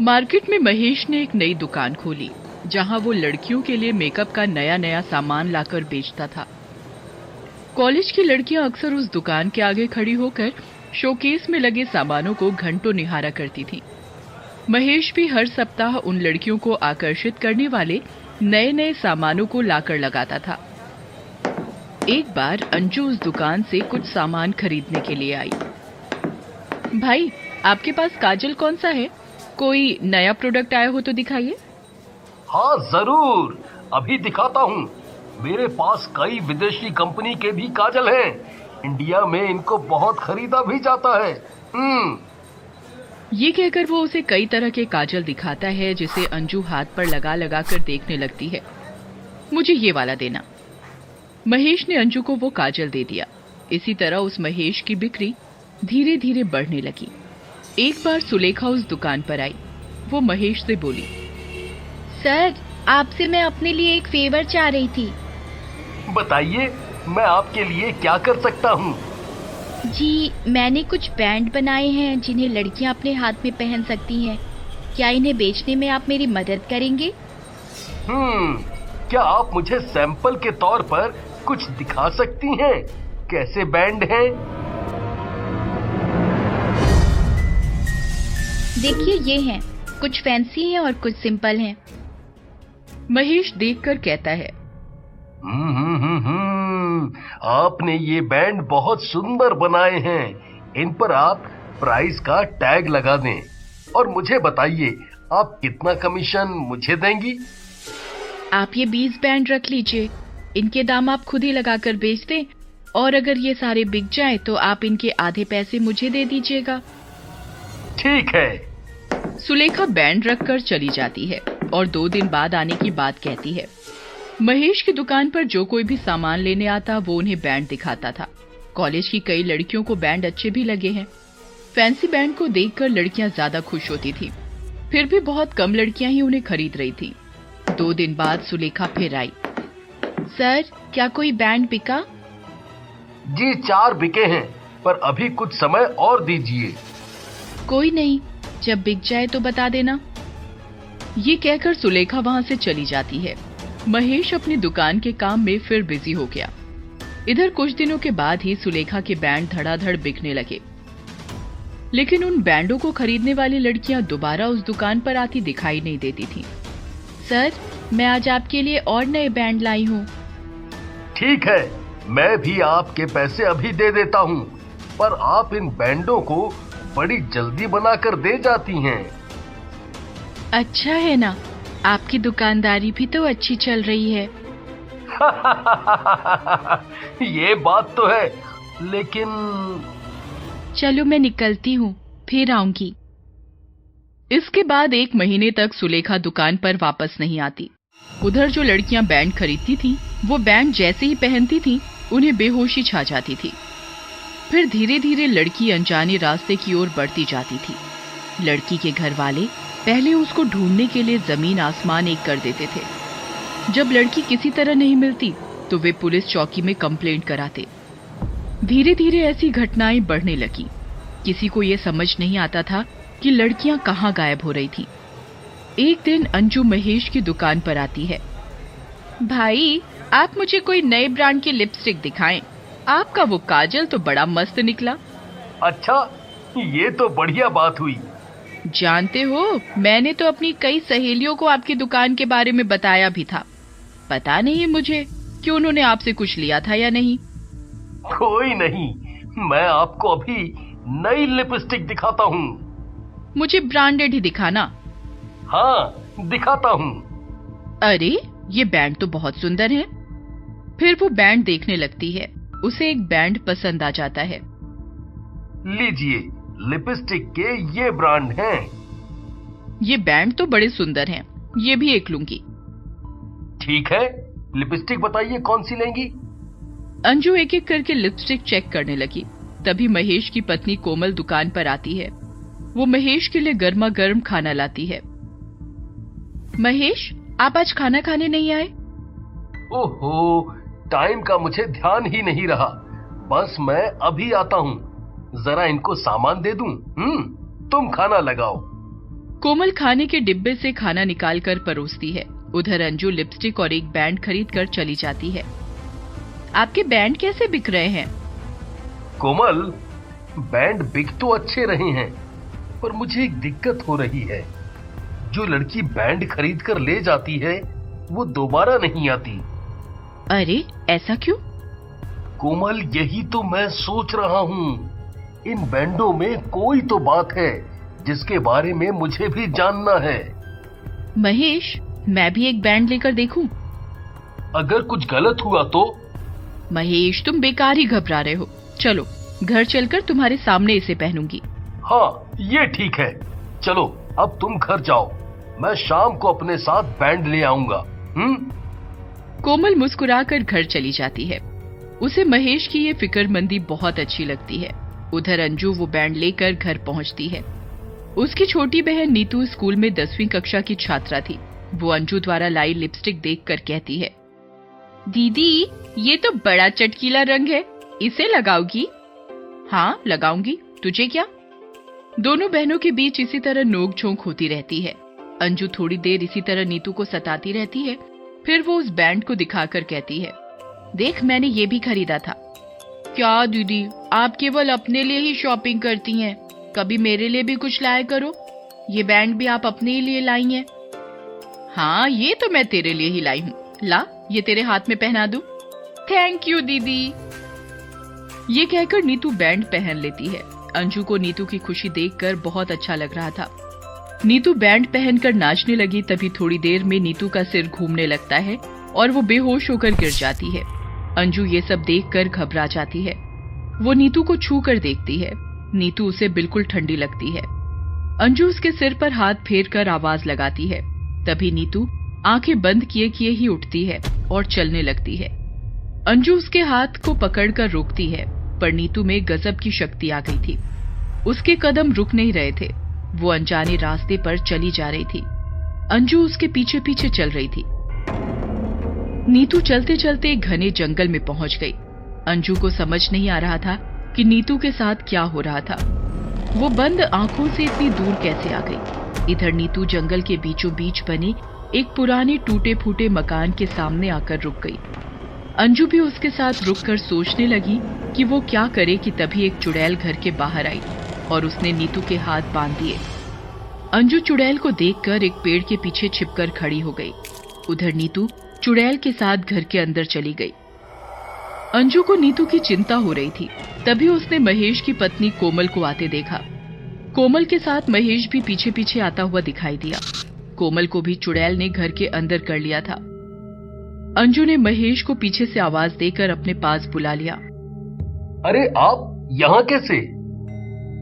Market में महेश ने एक नई दुकान खोली, जहाँ वो लड़कियों के लिए मेकअप का नया नया सामान लाकर बेचता था। कॉलेज की लड़कियाँ अक्सर उस दुकान के आगे खड़ी होकर शोकेस में लगे सामानों को घंटों निहारा करती थीं। महेश भी हर सप्ताह उन लड़कियों को आकर्षित करने वाले नए नए सामानों को लाकर लगाता था। एक बार अंजू उस दुकान से कुछ सामान खरीदने के लिए आई। भाई, आपके पास काजल कौन सा है? कोई नया प्रोडक्ट आया हो तो दिखाइए। हाँ ज़रूर। अभी दिखाता हूँ। मेरे पास कई विदेशी कंपनी के भी काजल हैं। इंडिया में इनको बहुत खरीदा भी जाता है। हम्म। ये कहकर वो उसे कई तरह के काजल दिखाता है जिसे अंजू हाथ पर लगा लगा कर देखने लगती है। मुझे ये वाला देना। महेश ने अंजू को वो काजल दे दिया। इसी तरह उस महेश की बिक्री धीरे धीरे बढ़ने लगी। एक बार सुलेखा उस दुकान पर आई। वो महेश से बोली सर आपसे मैं अपने लिए एक फेवर चाह रही थी। बताइए मैं आपके लिए क्या कर सकता हूँ? जी मैंने कुछ बैंड बनाए हैं जिन्हें लड़कियाँ अपने हाथ में पहन सकती हैं। क्या इन्हें बेचने में आप मेरी मदद करेंगे? हम्म क्या आप मुझे सैंपल के तौर पर कुछ दिखा सकती हैं? कैसे बैंड हैं? देखिए ये हैं। कुछ फैंसी हैं और कुछ सिंपल हैं। महेश देखकर कहता है। हम्म, हम्म, हम्म, आपने ये बैंड बहुत सुंदर बनाए हैं। इन पर आप प्राइस का टैग लगा दें। और मुझे बताइए आप कितना कमीशन मुझे देंगी? आप ये बीस बैंड रख लीजिए। इनके दाम आप खुद ही लगाकर बेच दें। और अगर ये सारे बिक जाए तो आप इनके आधे पैसे मुझे दे दीजिएगा। ठीक है। सुलेखा बैंड रखकर चली जाती है और दो दिन बाद आने की बात कहती है। महेश की दुकान पर जो कोई भी सामान लेने आता वो उन्हें बैंड दिखाता था। कॉलेज की कई लड़कियों को बैंड अच्छे भी लगे हैं। फैंसी बैंड को देखकर लड़कियाँ ज़्यादा खुश होती थी। फिर भी बहुत कम लड़कियाँ ही उन्हें खरीद रही थी। दो दिन बाद सुलेखा फिर आई। सर क्या कोई बैंड बिका? जी चार बिके हैं पर अभी कुछ समय और दीजिए। कोई नहीं। जब बिक जाए तो बता देना। ये कहकर सुलेखा वहाँ से चली जाती है। महेश अपनी दुकान के काम में फिर बिज़ी हो गया। इधर कुछ दिनों के बाद ही सुलेखा के बैंड धड़ाधड़ बिकने लगे। लेकिन उन बैंडों को खरीदने वाली लड़कियाँ दोबारा उस दुकान पर आती दिखाई नहीं देती थी। सर, मैं आज आपके लिए और नए बैंड लाई हूँ। ठीक है, मैं भी आपके पैसे अभी दे देता हूँ। पर आप इन बैंडों को बड़ी जल्दी बनाकर दे जाती हैं। अच्छा है ना आपकी दुकानदारी भी तो अच्छी चल रही है। ये बात तो है लेकिन चलो मैं निकलती हूँ फिर आऊँगी। इसके बाद एक महीने तक सुलेखा दुकान पर वापस नहीं आती। उधर जो लड़कियाँ बैंड खरीदती थीं, वो बैंड जैसे ही पहनती थीं, उन्हें बेहोशी छा जाती थी। फिर धीरे धीरे लड़की अनजाने रास्ते की ओर बढ़ती जाती थी। लड़की के घर वाले पहले उसको ढूँढने के लिए ज़मीन आसमान एक कर देते थे। जब लड़की किसी तरह नहीं मिलती तो वे पुलिस चौकी में कंप्लेंट कराते। धीरे धीरे ऐसी घटनाएँ बढ़ने लगी। किसी को यह समझ नहीं आता था कि लड़कियाँ कहाँ गायब हो रही थी। एक दिन अंजू महेश की दुकान पर आती है। भाई, आप मुझे कोई नए ब्रांड की लिपस्टिक दिखाएँ। आपका वो काजल तो बड़ा मस्त निकला। अच्छा ये तो बढ़िया बात हुई। जानते हो मैंने तो अपनी कई सहेलियों को आपकी दुकान के बारे में बताया भी था। पता नहीं मुझे कि उन्होंने आपसे कुछ लिया था या नहीं। कोई नहीं मैं आपको अभी नई लिपस्टिक दिखाता हूँ। मुझे ब्रांडेड ही दिखाना। हाँ दिखाता हूँ। अरे ये बैंड तो बहुत सुंदर है। फिर वो बैंड देखने लगती है। उसे एक बैंड पसंद आ जाता है। लीजिए लिपस्टिक के ये ब्रांड हैं। ये बैंड तो बड़े सुंदर हैं ये भी एक लूँगी। ठीक है लिपस्टिक बताइए कौन सी लेंगी? अंजू एक एक करके लिपस्टिक चेक करने लगी। तभी महेश की पत्नी कोमल दुकान पर आती है। वो महेश के लिए गर्मा गर्म खाना लाती है। महेश आप आज खाना खाने नहीं आए? ओहो टाइम का मुझे ध्यान ही नहीं रहा। बस मैं अभी आता हूँ। जरा इनको सामान दे दूँ? हम्म तुम खाना लगाओ। कोमल खाने के डिब्बे से खाना निकालकर परोसती है। उधर अंजू लिपस्टिक और एक बैंड खरीद कर चली जाती है। आपके बैंड कैसे बिक रहे हैं? कोमल बैंड बिक तो अच्छे रहे हैं पर मुझे एक दिक्कत हो रही है। जो लड़की बैंड खरीद कर ले जाती है वो दोबारा नहीं आती। अरे ऐसा क्यों? कोमल यही तो मैं सोच रहा हूँ। इन बैंडों में कोई तो बात है जिसके बारे में मुझे भी जानना है। महेश मैं भी एक बैंड लेकर देखूँ? अगर कुछ गलत हुआ तो? महेश तुम बेकार ही घबरा रहे हो। चलो घर चलकर तुम्हारे सामने इसे पहनूँगी। हाँ ये ठीक है। चलो अब तुम घर जाओ। मैं शाम को अपने साथ बैंड ले आऊँगा। हम्म? कोमल मुस्कुराकर घर चली जाती है। उसे महेश की ये फिक्रमंदी बहुत अच्छी लगती है। उधर अंजू वो बैंड लेकर घर पहुँचती है। उसकी छोटी बहन नीतू स्कूल में दसवीं कक्षा की छात्रा थी। वो अंजू द्वारा लाई लिपस्टिक देखकर कहती है, दीदी, ये तो बड़ा चटकीला रंग है। इसे लगाओगी? हाँ लगाऊँगी। तुझे क्या? दोनों बहनों के बीच इसी तरह नोक झोंक होती रहती है। अंजू थोड़ी देर इसी तरह नीतू को सताती रहती है। फिर वो उस बैंड को दिखाकर कहती है, देख, मैंने ये भी खरीदा था। क्या दीदी, आप केवल अपने लिए ही शॉपिंग करती हैं? कभी मेरे लिए भी कुछ लाया करो? ये बैंड भी आप अपने ही लिए लाई हैं? हाँ ये तो मैं तेरे लिए ही लाई हूँ। ला, ये तेरे हाथ में पहना दू? थैंक यू दीदी. ये कहकर नीतू बैंड पहन लेती है। अंजू को नीतू की खुशी देखकर बहुत अच्छा लग रहा था। नीतू बैंड पहनकर नाचने लगी, तभी थोड़ी देर में नीतू का सिर घूमने लगता है और वो बेहोश होकर गिर जाती है। अंजू ये सब देखकर घबरा जाती है। वो नीतू को छू कर देखती है। नीतू उसे बिल्कुल ठंडी लगती है। अंजू उसके सिर पर हाथ फेर कर आवाज़ लगाती है। तभी नीतू आँखें बंद किए किए ही उठती है और चलने लगती है। अंजू उसके हाथ को पकड़कर रोकती है, पर नीतू में गजब की शक्ति आ गई थी। उसके कदम रुक नहीं रहे थे। वो अनजाने रास्ते पर चली जा रही थी। अंजू उसके पीछे पीछे चल रही थी। नीतू चलते चलते घने जंगल में पहुँच गई। अंजू को समझ नहीं आ रहा था कि नीतू के साथ क्या हो रहा था। वो बंद आँखों से इतनी दूर कैसे आ गई? इधर नीतू जंगल के बीचों बीच बने एक पुराने टूटे फूटे मकान के सामने आकर रुक गई। अंजू भी उसके साथ रुककर सोचने लगी कि वो क्या करे कि तभी एक चुड़ैल घर के बाहर आई। और उसने नीतू के हाथ बाँध दिए। अंजू चुड़ैल को देखकर एक पेड़ के पीछे छिपकर खड़ी हो गई। उधर नीतू चुड़ैल के साथ घर के अंदर चली गई। अंजू को नीतू की चिंता हो रही थी। तभी उसने महेश की पत्नी कोमल को आते देखा। कोमल के साथ महेश भी पीछे पीछे आता हुआ दिखाई दिया। कोमल को भी चुड़ैल ने घर के अंदर कर लिया था। अंजू ने महेश को पीछे से आवाज़ देकर अपने पास बुला लिया। अरे आप यहाँ कैसे?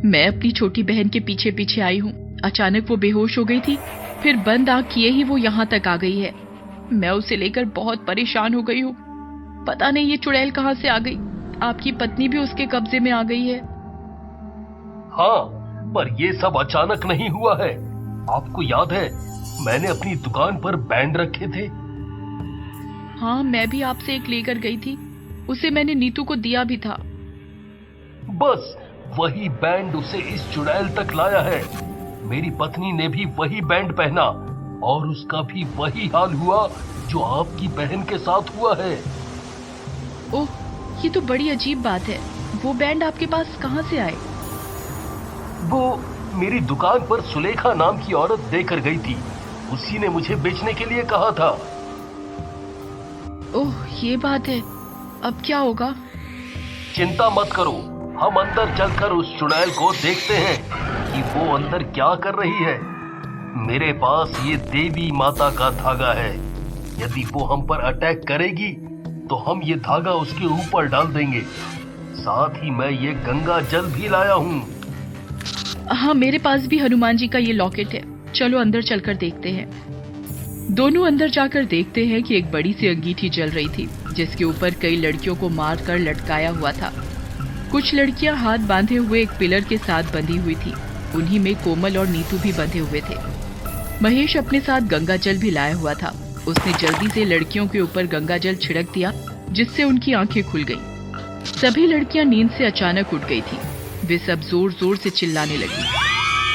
मैं अपनी छोटी बहन के पीछे पीछे आई हूँ। अचानक वो बेहोश हो गई थी फिर बंद आँख किए ही वो यहाँ तक आ गई है। मैं उसे लेकर बहुत परेशान हो गई हूँ। पता नहीं ये चुड़ैल कहाँ से आ गई। आपकी पत्नी भी उसके कब्जे में आ गई है। हाँ पर ये सब अचानक नहीं हुआ है। आपको याद है मैंने अपनी दुकान पर बैंड रखे थे। हाँ मैं भी आपसे एक लेकर गई थी। उसे मैंने नीतू को दिया भी था। बस वही बैंड उसे इस चुड़ैल तक लाया है। मेरी पत्नी ने भी वही बैंड पहना और उसका भी वही हाल हुआ जो आपकी बहन के साथ हुआ है। ओह ये तो बड़ी अजीब बात है। वो बैंड आपके पास कहाँ से आए? वो मेरी दुकान पर सुलेखा नाम की औरत देकर गई थी। उसी ने मुझे बेचने के लिए कहा था। ओह ये बात है। अब क्या होगा? चिंता मत करो। हम अंदर चलकर उस चुड़ैल को देखते हैं कि वो अंदर क्या कर रही है। मेरे पास ये देवी माता का धागा है। यदि वो हम पर अटैक करेगी तो हम ये धागा उसके ऊपर डाल देंगे। साथ ही मैं ये गंगा जल भी लाया हूँ। हाँ मेरे पास भी हनुमान जी का ये लॉकेट है। चलो अंदर चलकर देखते हैं। दोनों अंदर जाकर देखते हैं कि एक बड़ी सी अंगीठी जल रही थी, जिसके ऊपर कई लड़कियों को मार कर लटकाया हुआ था। कुछ लड़कियाँ हाथ बांधे हुए एक पिलर के साथ बंधी हुई थी। उन्हीं में कोमल और नीतू भी बंधे हुए थे। महेश अपने साथ गंगा जल भी लाया हुआ था। उसने जल्दी से लड़कियों के ऊपर गंगा जल छिड़क दिया, जिससे उनकी आँखें खुल गईं। सभी लड़कियाँ नींद से अचानक उठ गई थी। वे सब ज़ोर ज़ोर से चिल्लाने लगी।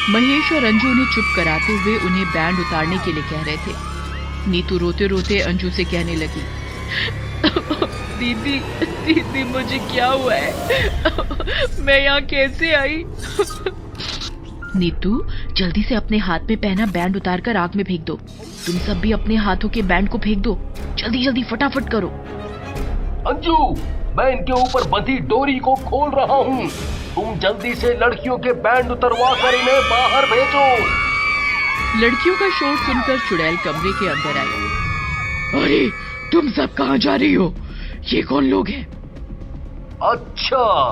महेश और अंजू उन्हें चुप कराते हुए उन्हें बैंड उतारने के लिए कह रहे थे। नीतू रोते रोते अंजू से कहने लगी, दीदी दीदी मुझे क्या हुआ है। मैं यहाँ कैसे आई? नीतू जल्दी से अपने हाथ में पहना बैंड उतार कर आग में फेंक दो। तुम सब भी अपने हाथों के बैंड को फेंक दो। जल्दी जल्दी फटाफट करो। अंजू मैं इनके ऊपर बंधी डोरी को खोल रहा हूँ। तुम जल्दी से लड़कियों के बैंड उतरवा कर इन्हें बाहर भेजो। लड़कियों का शोर सुनकर चुड़ैल कमरे के अंदर आई। अरे तुम सब कहाँ जा रही हो? ये कौन लोग हैं? अच्छा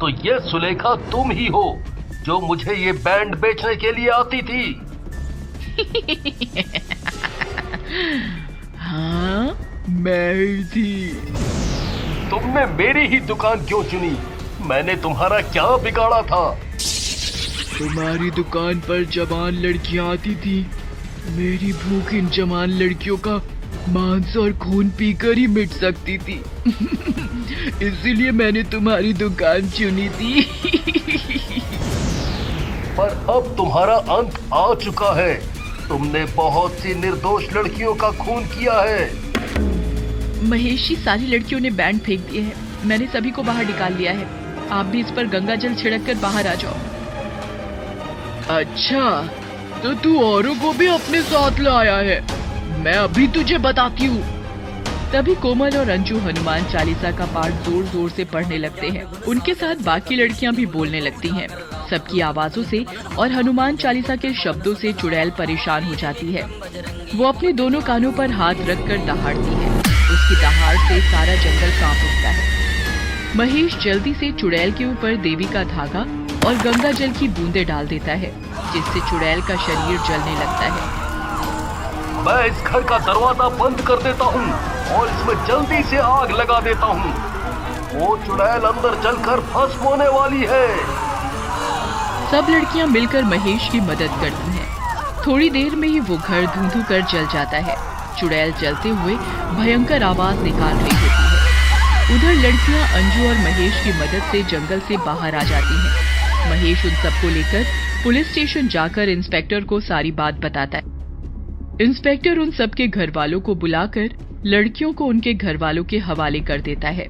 तो ये सुलेखा तुम ही हो जो मुझे ये बैंड बेचने के लिए आती थी। हाँ मैं ही थी। तुमने मेरी ही दुकान क्यों चुनी? मैंने तुम्हारा क्या बिगाड़ा था? तुम्हारी दुकान पर जवान लड़कियाँ आती थी। मेरी भूख इन जवान लड़कियों का मांस और खून पीकर ही मिट सकती थी। इसीलिए मैंने तुम्हारी दुकान चुनी थी। पर अब तुम्हारा अंत आ चुका है। तुमने बहुत सी निर्दोष लड़कियों का खून किया है। महेश जी सारी लड़कियों ने बैंड फेंक दिए हैं। मैंने सभी को बाहर निकाल लिया है। आप भी इस पर गंगा जल छिड़क कर बाहर आ जाओ। अच्छा तो तू औरों को भी अपने साथ लाया है। मैं अभी तुझे बताती हूँ। तभी कोमल और अंजू हनुमान चालीसा का पाठ ज़ोर ज़ोर से पढ़ने लगते हैं। उनके साथ बाकी लड़कियाँ भी बोलने लगती हैं। सबकी आवाजों से और हनुमान चालीसा के शब्दों से चुड़ैल परेशान हो जाती है। वो अपने दोनों कानों पर हाथ रखकर दहाड़ती है। उसकी दहाड़ से सारा जंगल काँप उठता है। महेश जल्दी से चुड़ैल के ऊपर देवी का धागा और गंगा जल की बूंदे डाल देता है, जिससे चुड़ैल का शरीर जलने लगता है। मैं इस घर का दरवाज़ा बंद कर देता हूँ और इसमें जल्दी से आग लगा देता हूँ। वो चुड़ैल अंदर जलकर भस्म होने वाली है। सब लड़कियाँ मिलकर महेश की मदद करती हैं। थोड़ी देर में ही वो घर धू धू कर जल जाता है। चुड़ैल जलते हुए भयंकर आवाज़ निकाल रही होती है। उधर लड़कियाँ अंजू और महेश की मदद से जंगल से बाहर आ जाती हैं। महेश उन सबको लेकर पुलिस स्टेशन जाकर इंस्पेक्टर को सारी बात बताता है। इंस्पेक्टर उन सबके घर वालों को बुलाकर लड़कियों को उनके घर वालों के हवाले कर देता है।